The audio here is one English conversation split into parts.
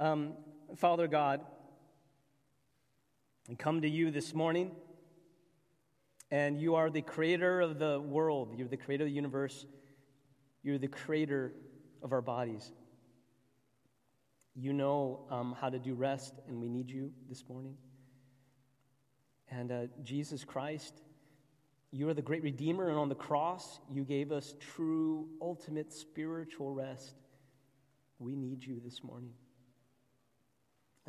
Um, Father God, I come to you this morning, and you are the creator of the world. You're the creator of the universe. You're the creator of our bodies. You know um, how to do rest, and we need you this morning. And uh, Jesus Christ, you are the great Redeemer, and on the cross, you gave us true, ultimate spiritual rest. We need you this morning.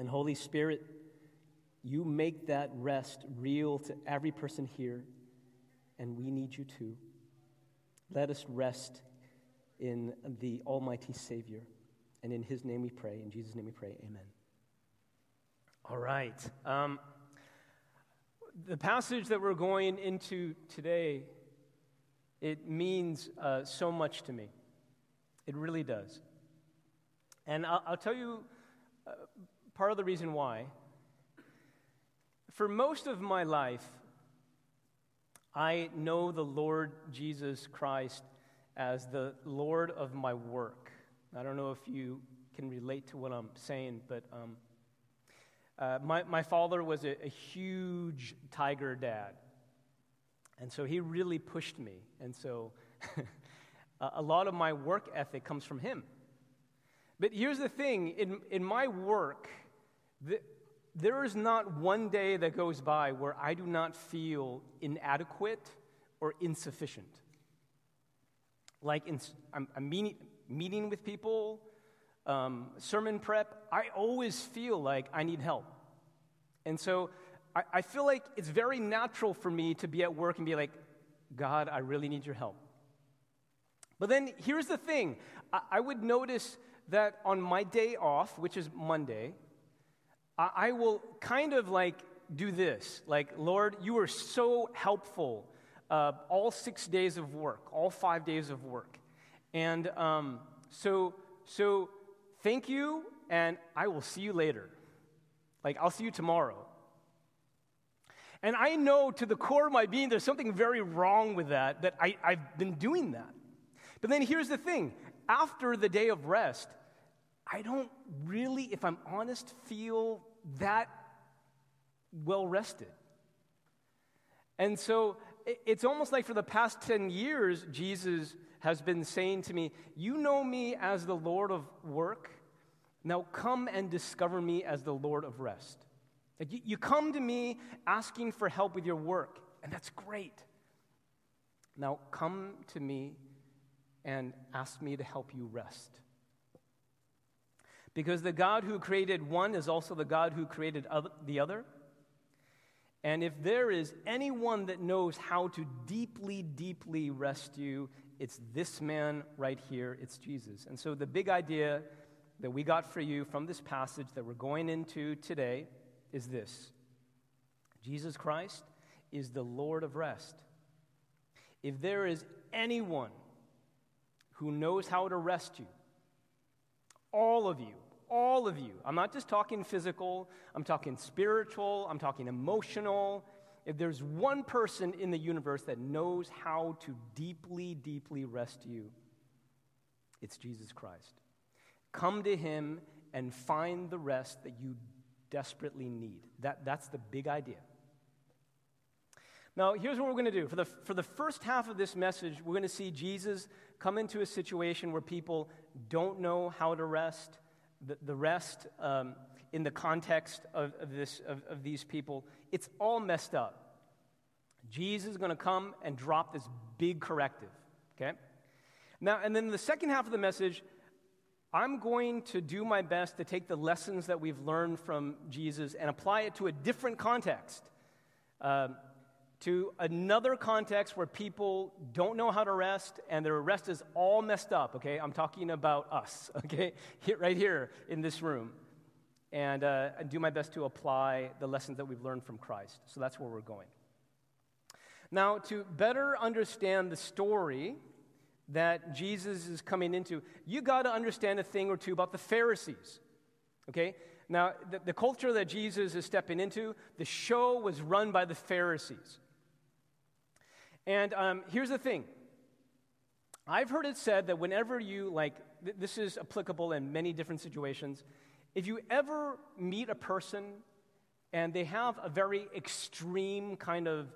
And Holy Spirit, you make that rest real to every person here, and we need you too. Let us rest in the Almighty Savior. And in His name we pray. In Jesus' name we pray. Amen. All right. Um, the passage that we're going into today, it means uh, so much to me. It really does. And I'll, I'll tell you uh, part of the reason why. For most of my life, I know the Lord Jesus Christ as the Lord of my work. I don't know if you can relate to what I'm saying, but um, uh, my, my father was a, a huge tiger dad. And so he really pushed me. And so a lot of my work ethic comes from him. But here's the thing in, in my work, there is not one day that goes by where I do not feel inadequate or insufficient. Like in, I'm, I'm meeting, meeting with people, um, sermon prep, I always feel like I need help. And so I, I feel like it's very natural for me to be at work and be like, God, I really need your help. But then here's the thing I, I would notice that on my day off, which is Monday, I, will kind of like do this like, Lord, you are so helpful uh, all six days of work, all five days of work. And um, so, so thank you, and I will see you later. Like, I'll see you tomorrow. And I know to the core of my being there's something very wrong with that, that I, I've been doing that. But then here's the thing after the day of rest, I don't really, if I'm honest, feel that well rested. And so it's almost like for the past 10 years, Jesus has been saying to me, You know me as the Lord of work. Now come and discover me as the Lord of rest. Like you, you come to me asking for help with your work, and that's great. Now come to me and ask me to help you rest. Because the God who created one is also the God who created other, the other. And if there is anyone that knows how to deeply, deeply rest you, it's this man right here. It's Jesus. And so the big idea that we got for you from this passage that we're going into today is this Jesus Christ is the Lord of rest. If there is anyone who knows how to rest you, all of you, all of you. I'm not just talking physical, I'm talking spiritual, I'm talking emotional. If there's one person in the universe that knows how to deeply, deeply rest you, it's Jesus Christ. Come to him and find the rest that you desperately need. That, that's the big idea. Now, here's what we're going to do. For the, for the first half of this message, we're going to see Jesus come into a situation where people don't know how to rest the, the rest um, in the context of, of, this, of, of these people, it's all messed up. Jesus is going to come and drop this big corrective, okay? Now, and then the second half of the message, I'm going to do my best to take the lessons that we've learned from Jesus and apply it to a different context. Um, to another context where people don't know how to rest and their rest is all messed up, okay? I'm talking about us, okay? right here in this room. And, uh, do my best to apply the lessons that we've learned from Christ. So that's where we're going. Now, to better understand the story that Jesus is coming into, you got to understand a thing or two about the Pharisees, okay? Now, the, the culture that Jesus is stepping into, the show was run by the Pharisees. And um, here's the thing I've heard it said that whenever you, like, th- this is applicable in many different situations. if you ever meet a person and they have a very extreme kind of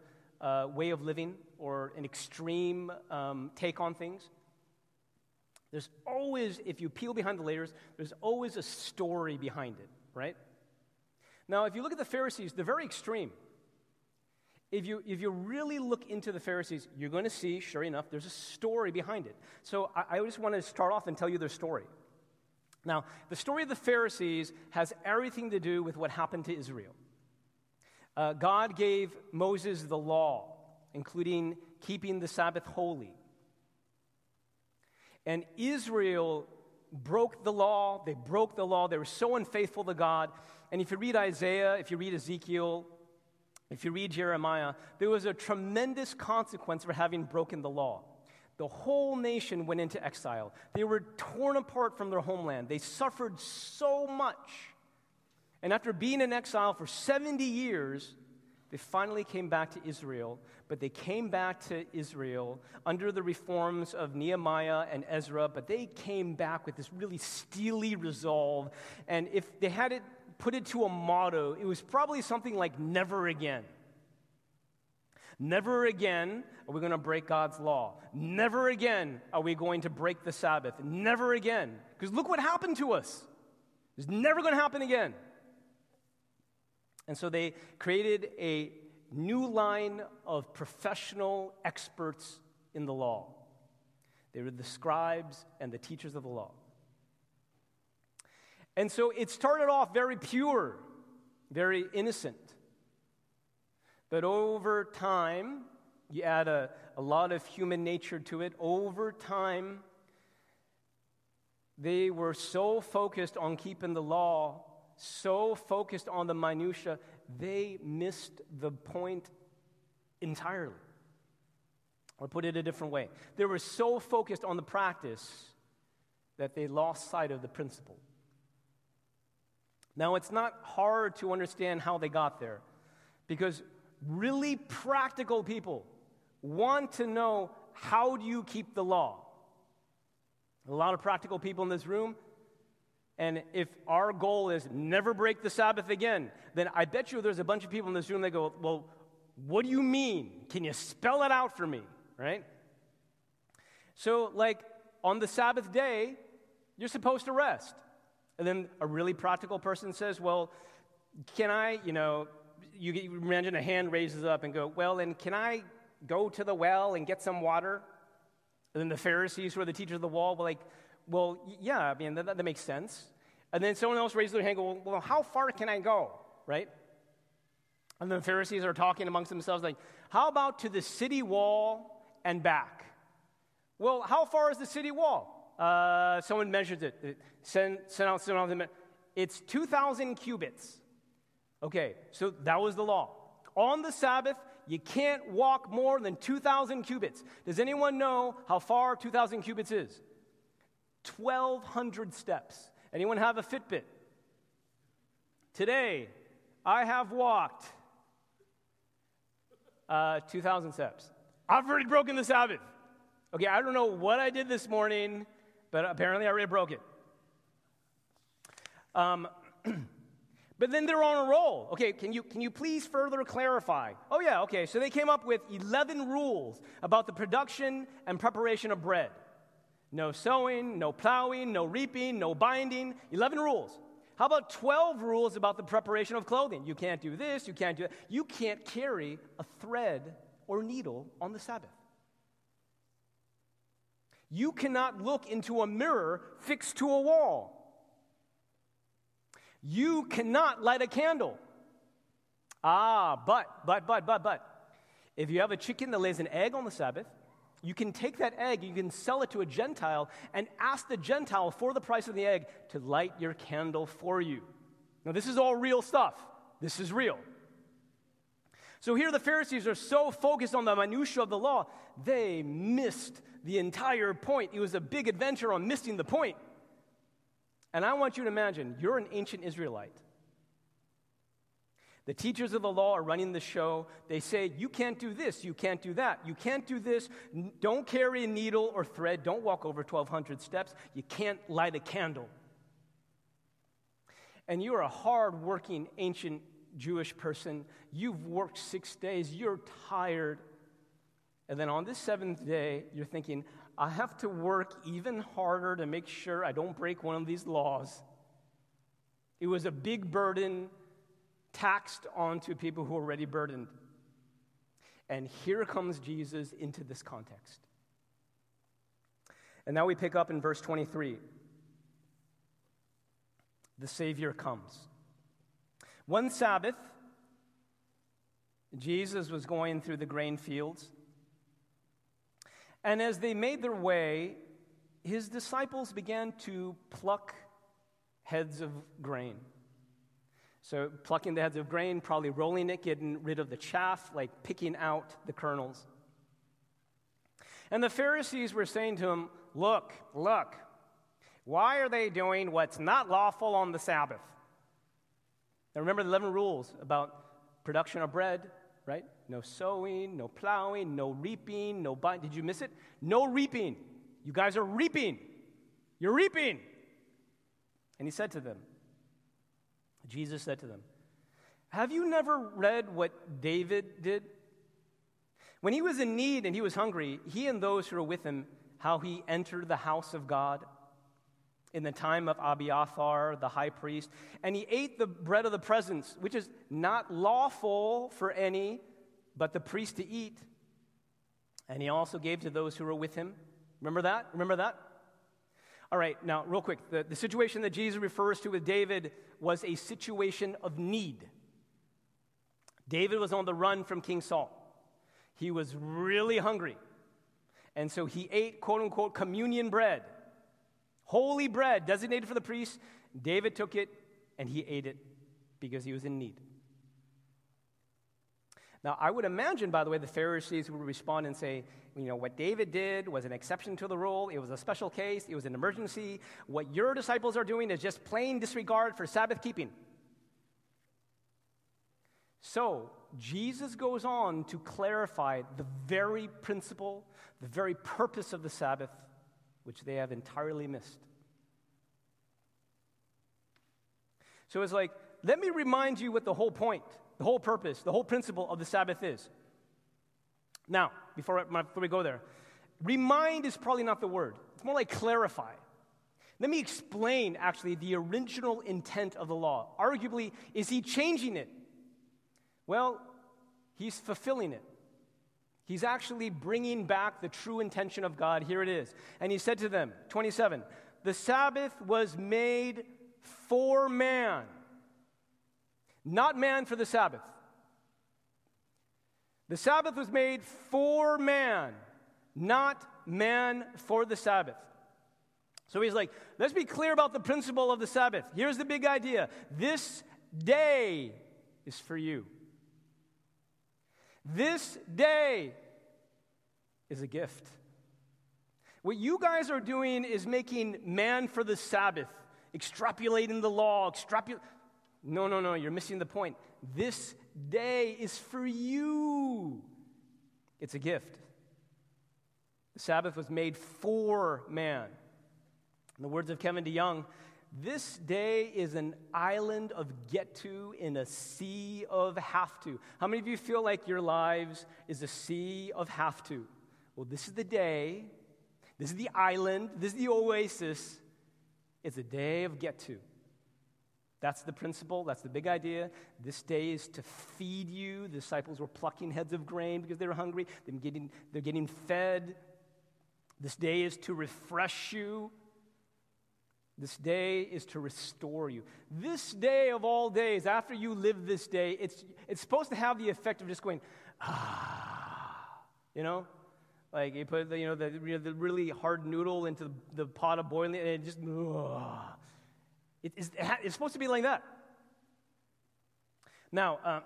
uh, way of living or an extreme um, take on things, there's always, if you peel behind the layers, there's always a story behind it, right? Now, if you look at the Pharisees, they're very extreme. If you, if you really look into the Pharisees, you're going to see, sure enough, there's a story behind it. So I, I just want to start off and tell you their story. Now, the story of the Pharisees has everything to do with what happened to Israel. Uh, God gave Moses the law, including keeping the Sabbath holy. And Israel broke the law. They broke the law. They were so unfaithful to God. And if you read Isaiah, if you read Ezekiel, if you read Jeremiah, there was a tremendous consequence for having broken the law. The whole nation went into exile. They were torn apart from their homeland. They suffered so much. And after being in exile for 70 years, they finally came back to Israel, but they came back to Israel under the reforms of Nehemiah and Ezra, but they came back with this really steely resolve. And if they had it put it to a motto, it was probably something like never again. Never again are we going to break God's law. Never again are we going to break the Sabbath. Never again. Because look what happened to us. It's never going to happen again. And so they created a new line of professional experts in the law. They were the scribes and the teachers of the law. And so it started off very pure, very innocent. But over time, you add a, a lot of human nature to it. Over time, they were so focused on keeping the law so focused on the minutia, they missed the point entirely. Or put it a different way, they were so focused on the practice that they lost sight of the principle. Now, it's not hard to understand how they got there because really practical people want to know how do you keep the law? A lot of practical people in this room and if our goal is never break the Sabbath again, then I bet you there's a bunch of people in this room that go, Well, what do you mean? Can you spell it out for me? Right? So, like on the Sabbath day, you're supposed to rest. And then a really practical person says, Well, can I, you know, you imagine a hand raises up and go, Well, then can I go to the well and get some water? And then the Pharisees, who are the teachers of the law, were like, well, yeah, I mean, that, that makes sense. And then someone else raises their hand and go, well, how far can I go, right? And then the Pharisees are talking amongst themselves, like, how about to the city wall and back? Well, how far is the city wall? Uh, someone measured it. Send, send out, send out. It's 2,000 cubits. Okay, so that was the law. On the Sabbath, you can't walk more than 2,000 cubits. Does anyone know how far 2,000 cubits is? 1,200 steps. Anyone have a Fitbit? Today, I have walked uh, 2,000 steps. I've already broken the Sabbath. Okay, I don't know what I did this morning, but apparently I already broke it. Um, but then they're on a roll. Okay, can you, can you please further clarify? Oh, yeah, okay. So they came up with 11 rules about the production and preparation of bread. No sowing, no plowing, no reaping, no binding. 11 rules. How about 12 rules about the preparation of clothing? You can't do this, you can't do that. You can't carry a thread or needle on the Sabbath. You cannot look into a mirror fixed to a wall. You cannot light a candle. Ah, but, but, but, but, but. If you have a chicken that lays an egg on the Sabbath, you can take that egg, you can sell it to a Gentile, and ask the Gentile for the price of the egg to light your candle for you. Now, this is all real stuff. This is real. So here the Pharisees are so focused on the minutiae of the law, they missed the entire point. It was a big adventure on missing the point. And I want you to imagine you're an ancient Israelite. The teachers of the law are running the show. They say, You can't do this, you can't do that, you can't do this. Don't carry a needle or thread, don't walk over 1,200 steps, you can't light a candle. and you're a hard-working ancient Jewish person, you've worked six days, you're tired, and then on this seventh day, you're thinking, I have to work even harder to make sure I don't break one of these laws. It was a big burden taxed onto people who are already burdened. And here comes Jesus into this context. And now we pick up in verse 23. The Savior comes. One Sabbath, Jesus was going through the grain fields. And as they made their way, his disciples began to pluck heads of grain. So, plucking the heads of grain, probably rolling it, getting rid of the chaff, like picking out the kernels. And the Pharisees were saying to him, Look, look, why are they doing what's not lawful on the Sabbath? Now, remember the 11 rules about production of bread, right? No sowing, no plowing, no reaping, no. Did you miss it? No reaping. You guys are reaping. You're reaping. And he said to them, Jesus said to them, Have you never read what David did? When he was in need and he was hungry, he and those who were with him, how he entered the house of God in the time of Abiathar, the high priest, and he ate the bread of the presence, which is not lawful for any but the priest to eat. And he also gave to those who were with him. Remember that? Remember that? All right, now, real quick. The, the situation that Jesus refers to with David was a situation of need. David was on the run from King Saul. He was really hungry. And so he ate, quote unquote, communion bread, holy bread designated for the priest. David took it and he ate it because he was in need. Now, I would imagine, by the way, the Pharisees would respond and say, you know, what David did was an exception to the rule. It was a special case. It was an emergency. What your disciples are doing is just plain disregard for Sabbath keeping. So, Jesus goes on to clarify the very principle, the very purpose of the Sabbath, which they have entirely missed. So it's like, let me remind you what the whole point the whole purpose, the whole principle of the Sabbath is. Now, before, before we go there, remind is probably not the word. It's more like clarify. Let me explain actually the original intent of the law. Arguably, is he changing it? Well, he's fulfilling it. He's actually bringing back the true intention of God. Here it is. And he said to them, 27, the Sabbath was made for man not man for the Sabbath. The Sabbath was made for man, not man for the Sabbath. So he's like, let's be clear about the principle of the Sabbath. Here's the big idea this day is for you. This day is a gift. What you guys are doing is making man for the Sabbath, extrapolating the law. No, no, no, you're missing the point. This day is for you. It's a gift. The Sabbath was made for man. In the words of Kevin DeYoung, this day is an island of get to in a sea of have to. How many of you feel like your lives is a sea of have to? Well, this is the day, this is the island, this is the oasis. It's a day of get to. That's the principle. That's the big idea. This day is to feed you. The disciples were plucking heads of grain because they were hungry. They're getting, they're getting fed. This day is to refresh you. This day is to restore you. This day of all days, after you live this day, it's, it's supposed to have the effect of just going, ah, you know? Like you put the, you know, the, you know, the really hard noodle into the, the pot of boiling, and it just, ah. It is, it's supposed to be like that. Now, uh,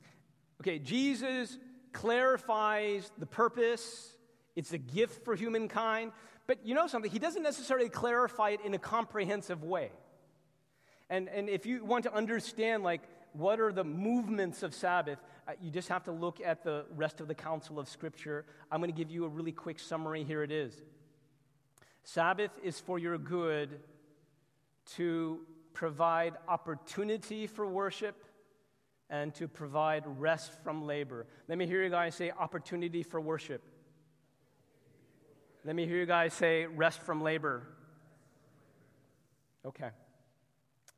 okay, Jesus clarifies the purpose. It's a gift for humankind. But you know something? He doesn't necessarily clarify it in a comprehensive way. And, and if you want to understand, like, what are the movements of Sabbath, uh, you just have to look at the rest of the counsel of Scripture. I'm going to give you a really quick summary. Here it is Sabbath is for your good to provide opportunity for worship and to provide rest from labor. Let me hear you guys say opportunity for worship. Let me hear you guys say rest from labor. Okay.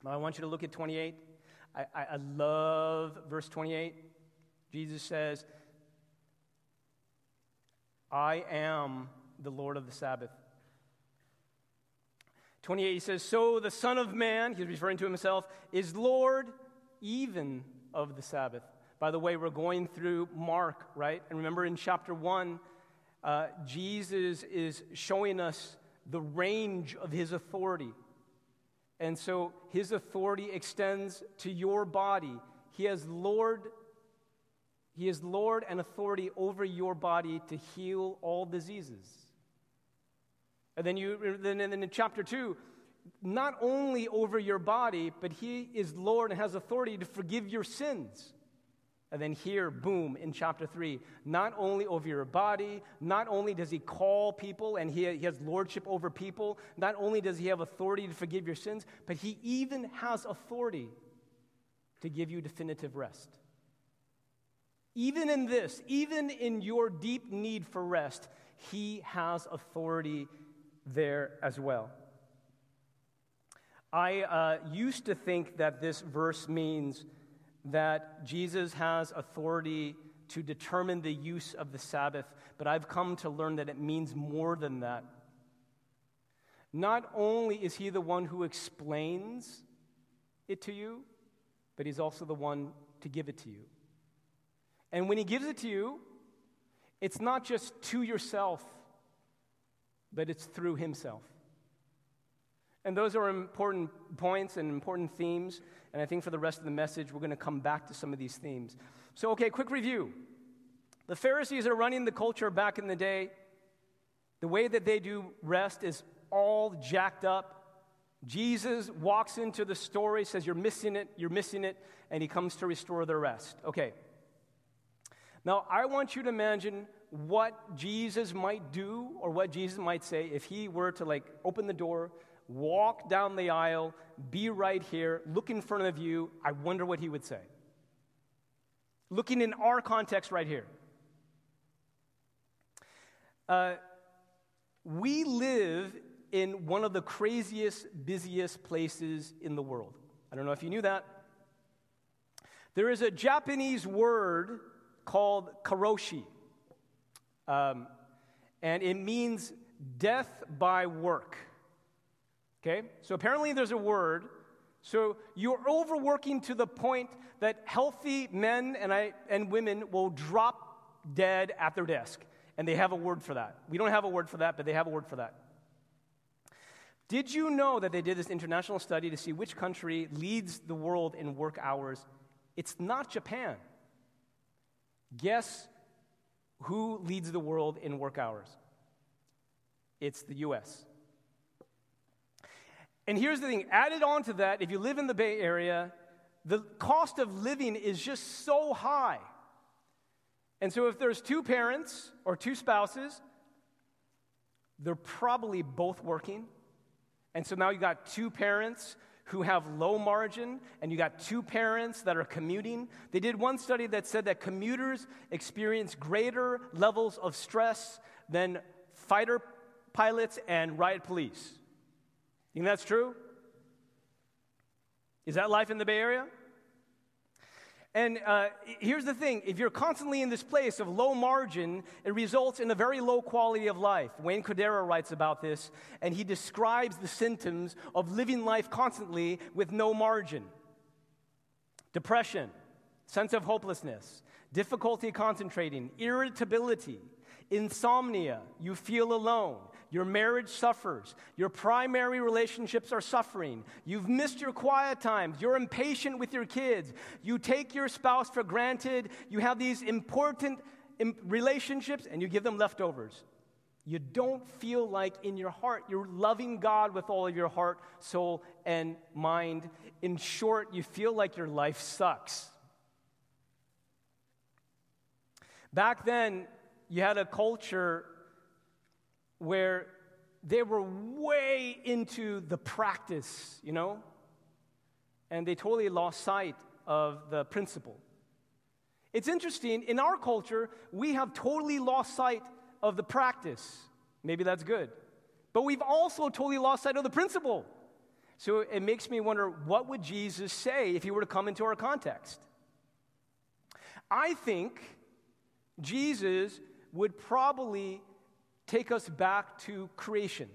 Now I want you to look at 28. I, I, I love verse 28. Jesus says, I am the Lord of the Sabbath. 28, he says, So the Son of Man, he's referring to himself, is Lord even of the Sabbath. By the way, we're going through Mark, right? And remember in chapter 1, uh, Jesus is showing us the range of his authority. And so his authority extends to your body. He has Lord he is Lord and authority over your body to heal all diseases. And then you then in chapter 2, not only over your body, but he is Lord and has authority to forgive your sins. And then here, boom, in chapter 3, not only over your body, not only does he call people and he, he has lordship over people, not only does he have authority to forgive your sins, but he even has authority to give you definitive rest. Even in this, even in your deep need for rest, he has authority there as well. I uh, used to think that this verse means that Jesus has authority to determine the use of the Sabbath, but I've come to learn that it means more than that. Not only is he the one who explains it to you, but he's also the one to give it to you. And when He gives it to you, it's not just to yourself, but it's through Himself. And those are important points and important themes. And I think for the rest of the message, we're going to come back to some of these themes. So, okay, quick review. The Pharisees are running the culture back in the day. The way that they do rest is all jacked up. Jesus walks into the story, says, You're missing it, you're missing it, and he comes to restore the rest. Okay, now, I want you to imagine what Jesus might do or what Jesus might say if he were to like open the door, walk down the aisle, be right here, look in front of you. I wonder what he would say. Looking in our context right here. Uh, we live in one of the craziest, busiest places in the world. I don't know if you knew that. There is a Japanese word called karoshi. Um, and it means death by work. Okay? So apparently there's a word. So you're overworking to the point that healthy men and, I, and women will drop dead at their desk. And they have a word for that. We don't have a word for that, but they have a word for that. Did you know that they did this international study to see which country leads the world in work hours? It's not Japan. Guess who leads the world in work hours? It's the US. And here's the thing added on to that, if you live in the Bay Area, the cost of living is just so high. And so if there's two parents or two spouses, they're probably both working. And so now you got two parents who have low margin, and you got two parents that are commuting. They did one study that said that commuters experience greater levels of stress than fighter pilots and riot police. Think that's true? Is that life in the Bay Area? And uh, here's the thing if you're constantly in this place of low margin, it results in a very low quality of life. Wayne Cordeiro writes about this, and he describes the symptoms of living life constantly with no margin depression, sense of hopelessness, difficulty concentrating, irritability, insomnia, you feel alone, your marriage suffers. Your primary relationships are suffering. You've missed your quiet times. You're impatient with your kids. You take your spouse for granted. You have these important relationships and you give them leftovers. You don't feel like in your heart you're loving God with all of your heart, soul, and mind. In short, you feel like your life sucks. Back then, you had a culture where they were way into the practice, you know? and they totally lost sight of the principle. It's interesting, in our culture, we have totally lost sight of the practice. Maybe that's good. But we've also totally lost sight of the principle. So it makes me wonder what would Jesus say if he were to come into our context? I think Jesus would probably take us back to creation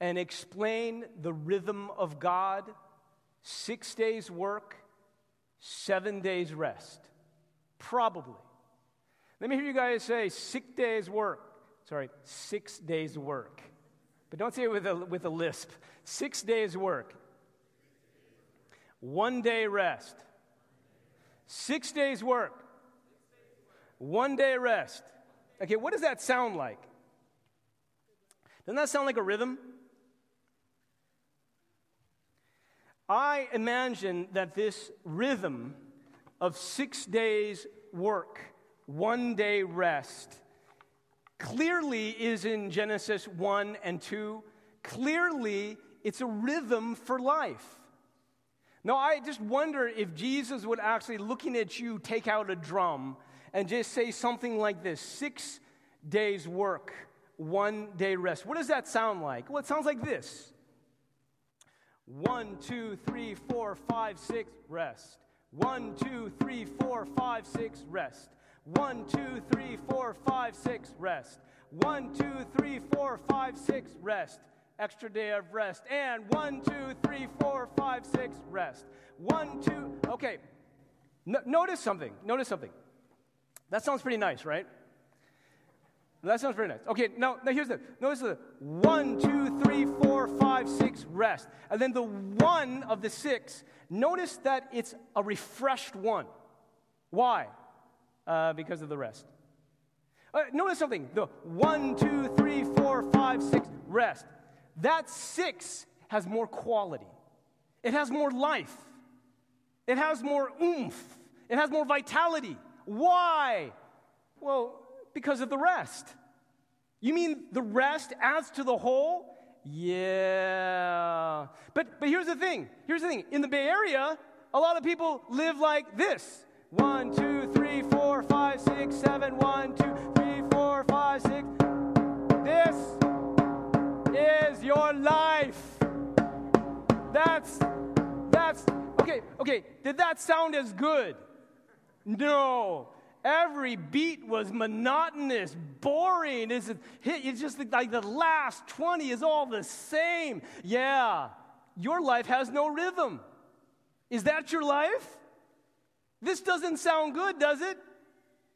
and explain the rhythm of God six days work, seven days rest. Probably. Let me hear you guys say six days work. Sorry, six days work. But don't say it with a, with a lisp. Six days work, one day rest. Six days work, one day rest. Okay, what does that sound like? Doesn't that sound like a rhythm? I imagine that this rhythm of six days work, one day rest, clearly is in Genesis 1 and 2. Clearly, it's a rhythm for life. Now, I just wonder if Jesus would actually, looking at you, take out a drum and just say something like this six days work, one day rest. What does that sound like? Well, it sounds like this one, two, three, four, five, six, rest. One, two, three, four, five, six, rest. One, two, three, four, five, six, rest. One, two, three, four, five, six, rest. Extra day of rest. And one, two, three, four, five, six, rest. One, two, okay. notice something. Notice something. That sounds pretty nice, right? That sounds very nice. Okay, now, now here's the notice the one, two, three, four, five, six, rest. And then the one of the six, notice that it's a refreshed one. Why? Uh, because of the rest. Uh, notice something. The one, two, three, four, five, six, rest. That six has more quality. It has more life. It has more oomph. It has more vitality. Why? Well, because of the rest. You mean the rest adds to the whole? Yeah. But, but here's the thing. Here's the thing. In the Bay Area, a lot of people live like this. One, two, three, four, five, six, seven. One, two, three, four, five, six. This is your life. That's, that's, okay, okay. Did that sound as good? No. Every beat was monotonous, boring. It's, it's just like the last 20 is all the same. Yeah, your life has no rhythm. Is that your life? This doesn't sound good, does it?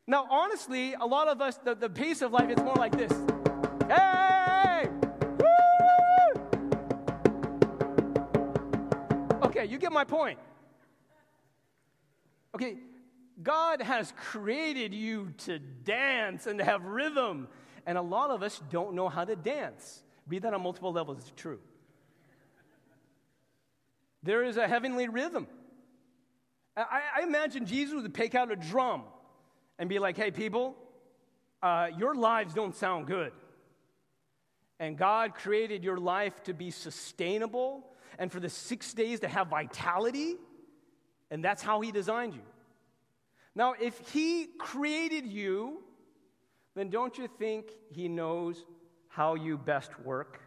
Now, honestly, a lot of us, the, the pace of life, it's more like this. Hey! Woo! Okay, you get my point. Okay, God has created you to dance and to have rhythm. And a lot of us don't know how to dance. Read that on multiple levels, it's true. There is a heavenly rhythm. I, I imagine Jesus would take out a drum and be like, hey, people, uh, your lives don't sound good. And God created your life to be sustainable and for the six days to have vitality. And that's how He designed you. Now, if He created you, then don't you think He knows how you best work?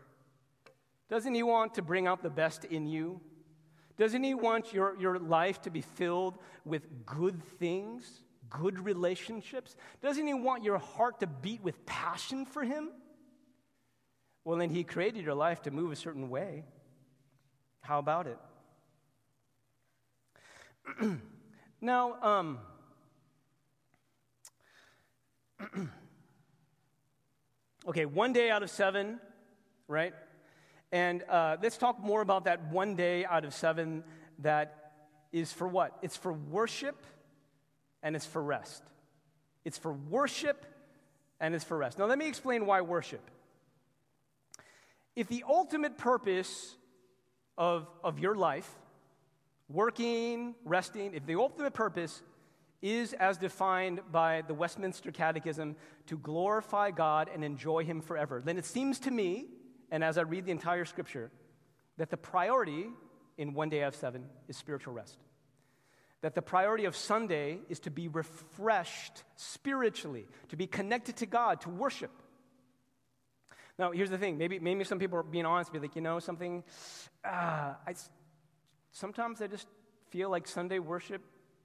Doesn't He want to bring out the best in you? Doesn't He want your, your life to be filled with good things, good relationships? Doesn't He want your heart to beat with passion for Him? Well, then He created your life to move a certain way. How about it? now, um, okay, one day out of seven, right? And uh, let's talk more about that one day out of seven that is for what? It's for worship and it's for rest. It's for worship and it's for rest. Now, let me explain why worship. If the ultimate purpose of, of your life, working, resting, if the ultimate purpose is, as defined by the Westminster Catechism, to glorify God and enjoy Him forever, then it seems to me, and as I read the entire scripture, that the priority in one day out of seven is spiritual rest. That the priority of Sunday is to be refreshed spiritually, to be connected to God, to worship. Now, here's the thing. Maybe, maybe some people are being honest, be like, you know, something. Uh, I, sometimes I just feel like Sunday worship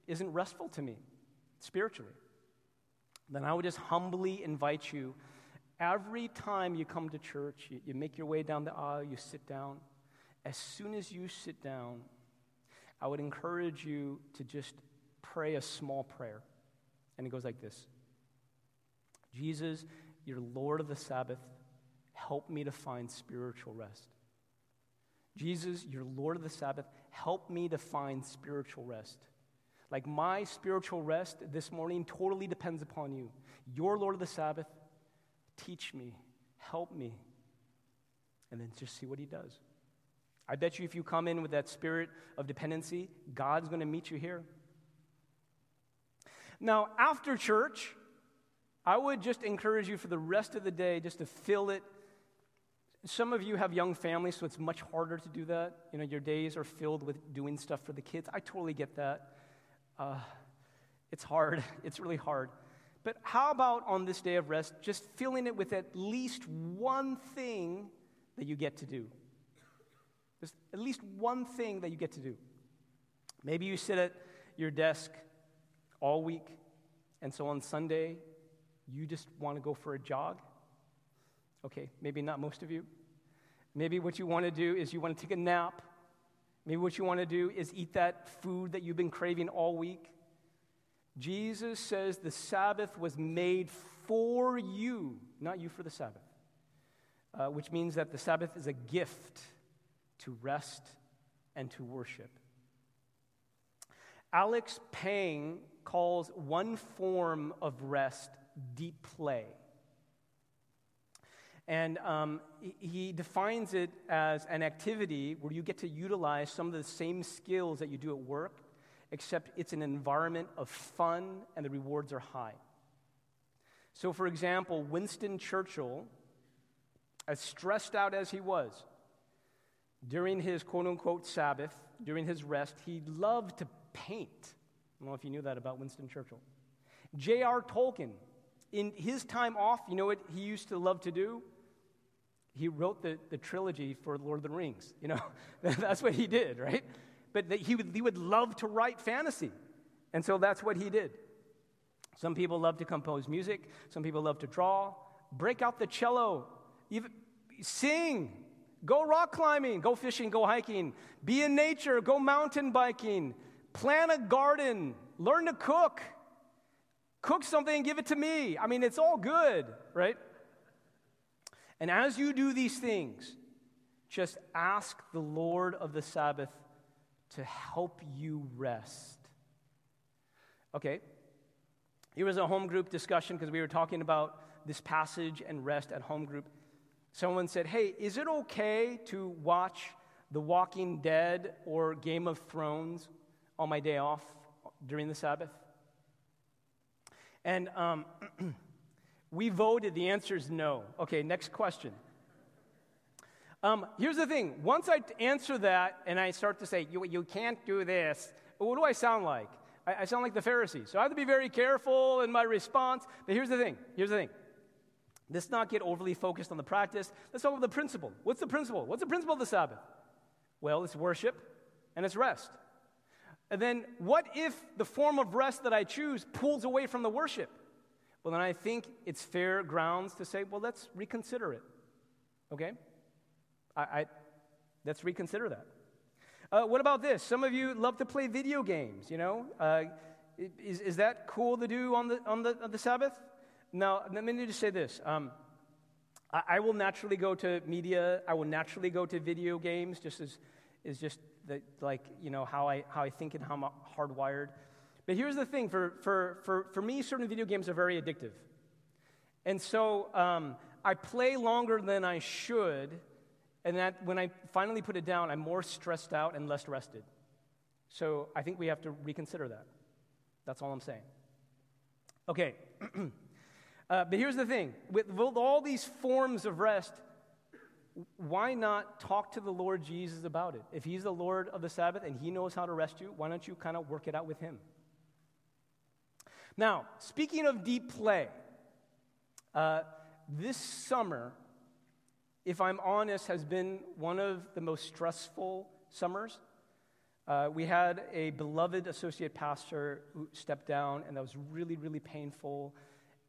isn't restful to me spiritually. Then I would just humbly invite you every time you come to church, you, you make your way down the aisle, you sit down. As soon as you sit down, I would encourage you to just pray a small prayer. And it goes like this Jesus, you're Lord of the Sabbath. Help me to find spiritual rest. Jesus, you're Lord of the Sabbath. Help me to find spiritual rest. Like my spiritual rest this morning totally depends upon you. You're Lord of the Sabbath. Teach me, help me. And then just see what he does. I bet you if you come in with that spirit of dependency, God's going to meet you here. Now, after church, I would just encourage you for the rest of the day just to fill it. Some of you have young families, so it's much harder to do that. You know, your days are filled with doing stuff for the kids. I totally get that. Uh, it's hard. It's really hard. But how about on this day of rest, just filling it with at least one thing that you get to do? Just at least one thing that you get to do. Maybe you sit at your desk all week, and so on Sunday, you just want to go for a jog. Okay, maybe not most of you. Maybe what you want to do is you want to take a nap. Maybe what you want to do is eat that food that you've been craving all week. Jesus says the Sabbath was made for you, not you for the Sabbath, uh, which means that the Sabbath is a gift to rest and to worship. Alex Pang calls one form of rest deep play. And um, he defines it as an activity where you get to utilize some of the same skills that you do at work except it's an environment of fun and the rewards are high. So, for example, Winston Churchill, as stressed out as he was, during his quote unquote Sabbath, during his rest, he loved to paint. I don't know if you knew that about Winston Churchill. J.R. Tolkien, in his time off, you know what he used to love to do? He wrote the, the trilogy for Lord of the Rings. You know, that's what he did, right? but he would, he would love to write fantasy. And so that's what he did. Some people love to compose music, some people love to draw, break out the cello, even sing, go rock climbing, go fishing, go hiking, be in nature, go mountain biking, plant a garden, learn to cook. Cook something and give it to me. I mean, it's all good, right? And as you do these things, just ask the Lord of the Sabbath to help you rest. Okay, here was a home group discussion because we were talking about this passage and rest at home group. Someone said, Hey, is it okay to watch The Walking Dead or Game of Thrones on my day off during the Sabbath? And um, we voted, the answer is no. Okay, next question. Um, here's the thing once I answer that and I start to say, you, you can't do this, what do I sound like? I, I sound like the Pharisees. So I have to be very careful in my response. But here's the thing here's the thing. Let's not get overly focused on the practice. Let's talk about the principle. What's the principle? What's the principle of the Sabbath? Well, it's worship and it's rest. And then what if the form of rest that I choose pulls away from the worship? Well, then I think it's fair grounds to say, well, let's reconsider it. Okay? I, I let's reconsider that. Uh, what about this? Some of you love to play video games, you know? Uh, is, is that cool to do on the, on the, on the Sabbath? Now, let me just say this. Um, I, I, will naturally go to media. I will naturally go to video games, just as is just the, like you know how I how I think and how I'm hardwired. But here's the thing: for for for for me, certain video games are very addictive, and so um, I play longer than I should and that when I finally put it down, I'm more stressed out and less rested. So I think we have to reconsider that. That's all I'm saying. Okay. uh, but here's the thing with, with all these forms of rest, why not talk to the Lord Jesus about it? If He's the Lord of the Sabbath and He knows how to rest you, why don't you kind of work it out with Him? Now, speaking of deep play, uh, this summer, if I'm honest, has been one of the most stressful summers. Uh, we had a beloved associate pastor who stepped down, and that was really, really painful.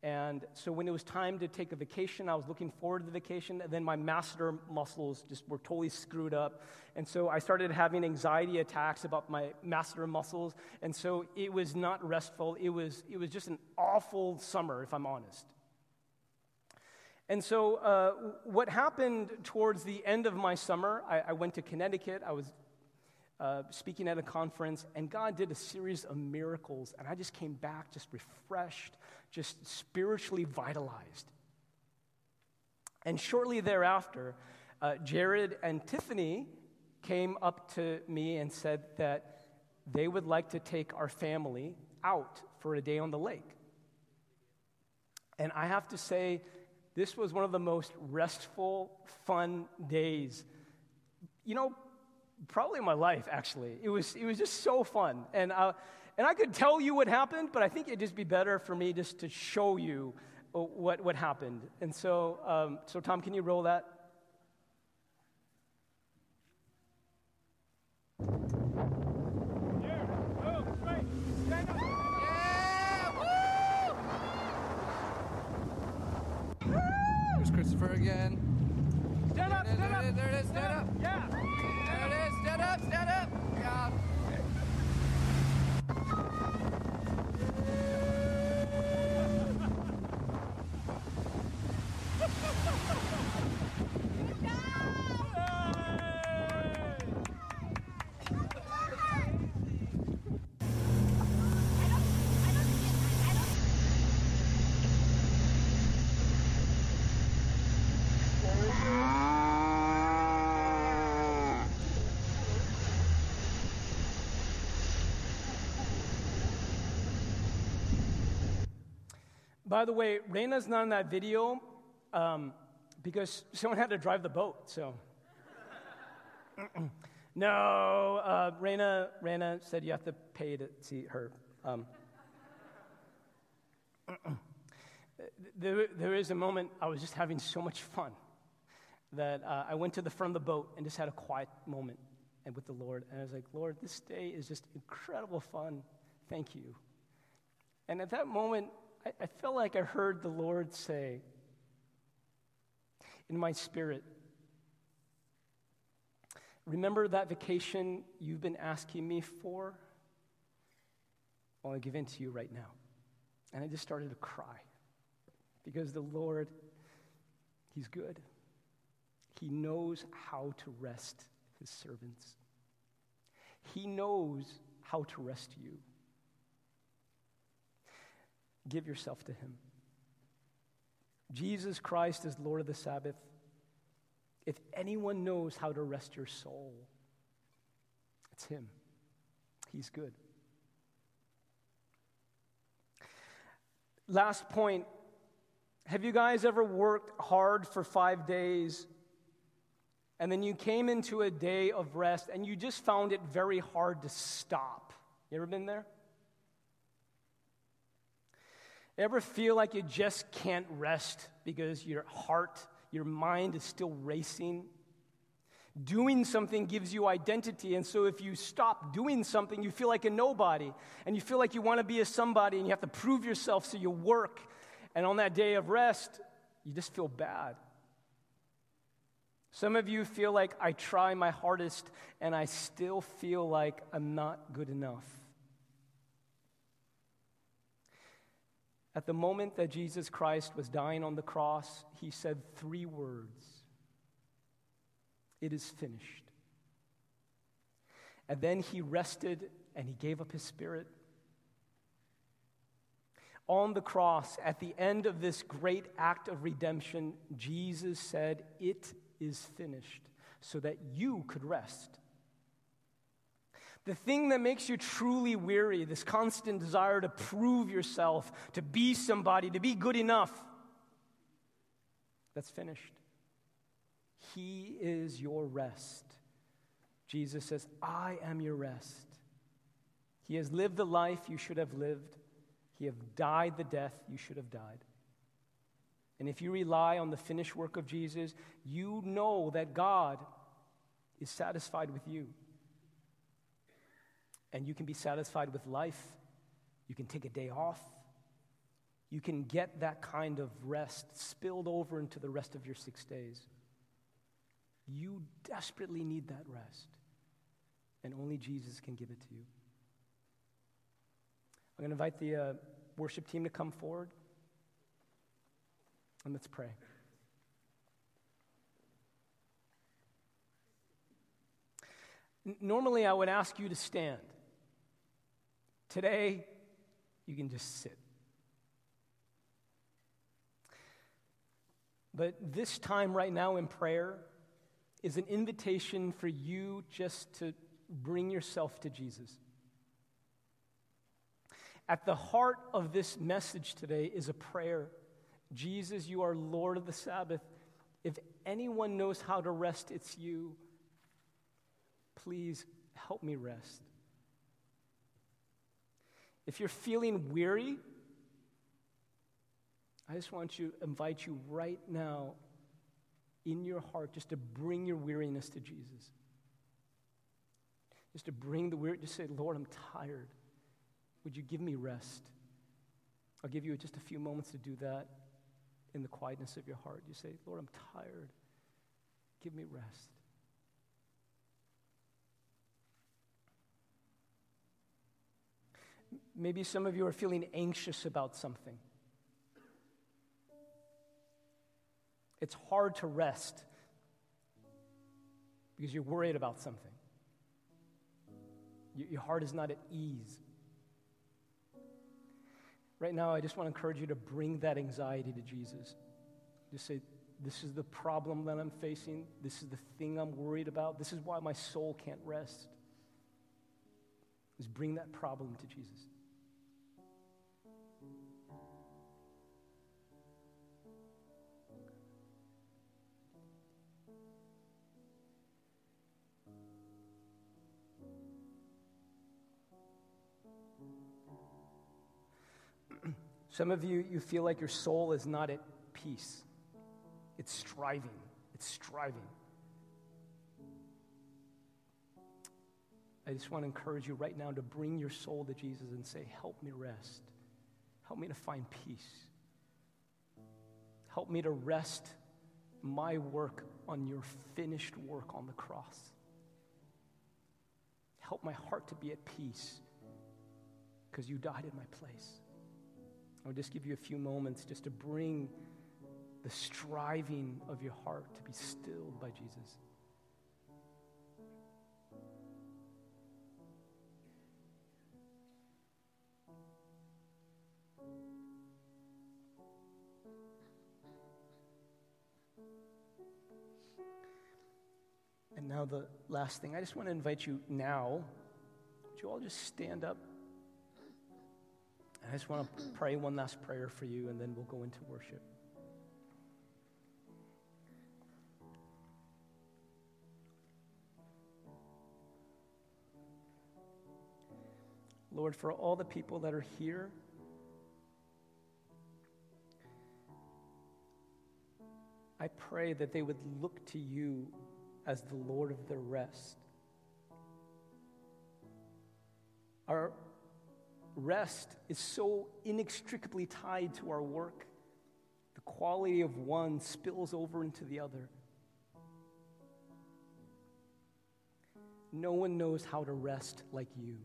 And so when it was time to take a vacation, I was looking forward to the vacation, and then my masseter muscles just were totally screwed up. And so I started having anxiety attacks about my masseter muscles. And so it was not restful. It was, it was just an awful summer, if I'm honest. And so, uh, what happened towards the end of my summer, I, I went to Connecticut. I was uh, speaking at a conference, and God did a series of miracles, and I just came back just refreshed, just spiritually vitalized. And shortly thereafter, uh, Jared and Tiffany came up to me and said that they would like to take our family out for a day on the lake. And I have to say, this was one of the most restful, fun days. You know, probably my life, actually. It was, it was just so fun. And, uh, and I could tell you what happened, but I think it'd just be better for me just to show you uh, what, what happened. And so, um, so, Tom, can you roll that? Here's Christopher again. Stand up, There it is, stand up. there it is, stand up. Yeah. It is, stand up, stand up. Yeah. By the way, Reina's not in that video um, because someone had to drive the boat, so. no, uh, Reina, Reina said you have to pay to see her. Um, there, there is a moment I was just having so much fun that uh, I went to the front of the boat and just had a quiet moment and with the Lord. And I was like, Lord, this day is just incredible fun. Thank you. And at that moment, I, I felt like I heard the Lord say in my spirit, Remember that vacation you've been asking me for? Well, I give in to you right now. And I just started to cry because the Lord, He's good. He knows how to rest His servants, He knows how to rest you. Give yourself to Him. Jesus Christ is Lord of the Sabbath. If anyone knows how to rest your soul, it's Him. He's good. Last point Have you guys ever worked hard for five days and then you came into a day of rest and you just found it very hard to stop? You ever been there? Ever feel like you just can't rest because your heart, your mind is still racing? Doing something gives you identity, and so if you stop doing something, you feel like a nobody, and you feel like you want to be a somebody, and you have to prove yourself, so you work. And on that day of rest, you just feel bad. Some of you feel like I try my hardest, and I still feel like I'm not good enough. At the moment that Jesus Christ was dying on the cross, he said three words It is finished. And then he rested and he gave up his spirit. On the cross, at the end of this great act of redemption, Jesus said, It is finished, so that you could rest. The thing that makes you truly weary, this constant desire to prove yourself, to be somebody, to be good enough, that's finished. He is your rest. Jesus says, I am your rest. He has lived the life you should have lived. He has died the death you should have died. And if you rely on the finished work of Jesus, you know that God is satisfied with you. And you can be satisfied with life. You can take a day off. You can get that kind of rest spilled over into the rest of your six days. You desperately need that rest. And only Jesus can give it to you. I'm going to invite the uh, worship team to come forward. And let's pray. Normally, I would ask you to stand. Today, you can just sit. But this time, right now, in prayer, is an invitation for you just to bring yourself to Jesus. At the heart of this message today is a prayer Jesus, you are Lord of the Sabbath. If anyone knows how to rest, it's you. Please help me rest. If you're feeling weary, I just want to invite you right now in your heart just to bring your weariness to Jesus. Just to bring the weary, just say, Lord, I'm tired. Would you give me rest? I'll give you just a few moments to do that in the quietness of your heart. You say, Lord, I'm tired. Give me rest. Maybe some of you are feeling anxious about something. It's hard to rest because you're worried about something. Your heart is not at ease. Right now, I just want to encourage you to bring that anxiety to Jesus. Just say, This is the problem that I'm facing. This is the thing I'm worried about. This is why my soul can't rest. Just bring that problem to Jesus. Some of you, you feel like your soul is not at peace. It's striving. It's striving. I just want to encourage you right now to bring your soul to Jesus and say, Help me rest. Help me to find peace. Help me to rest my work on your finished work on the cross. Help my heart to be at peace because you died in my place. I'll just give you a few moments just to bring the striving of your heart to be stilled by Jesus. And now, the last thing, I just want to invite you now. Would you all just stand up? I just want to pray one last prayer for you, and then we'll go into worship. Lord, for all the people that are here, I pray that they would look to you as the Lord of their rest. Our rest is so inextricably tied to our work. The quality of one spills over into the other. No one knows how to rest like you.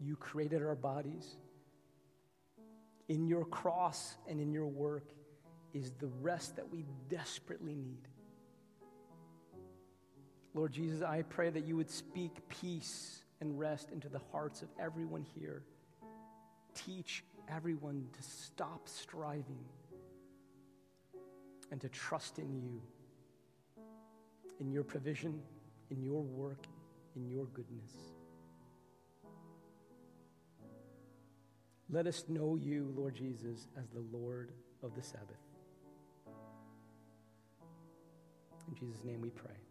You created our bodies. In your cross and in your work is the rest that we desperately need. Lord Jesus, I pray that you would speak peace and rest into the hearts of everyone here teach everyone to stop striving and to trust in you, in your provision, in your work, in your goodness. Let us know you, Lord Jesus, as the Lord of the Sabbath. In Jesus' name we pray.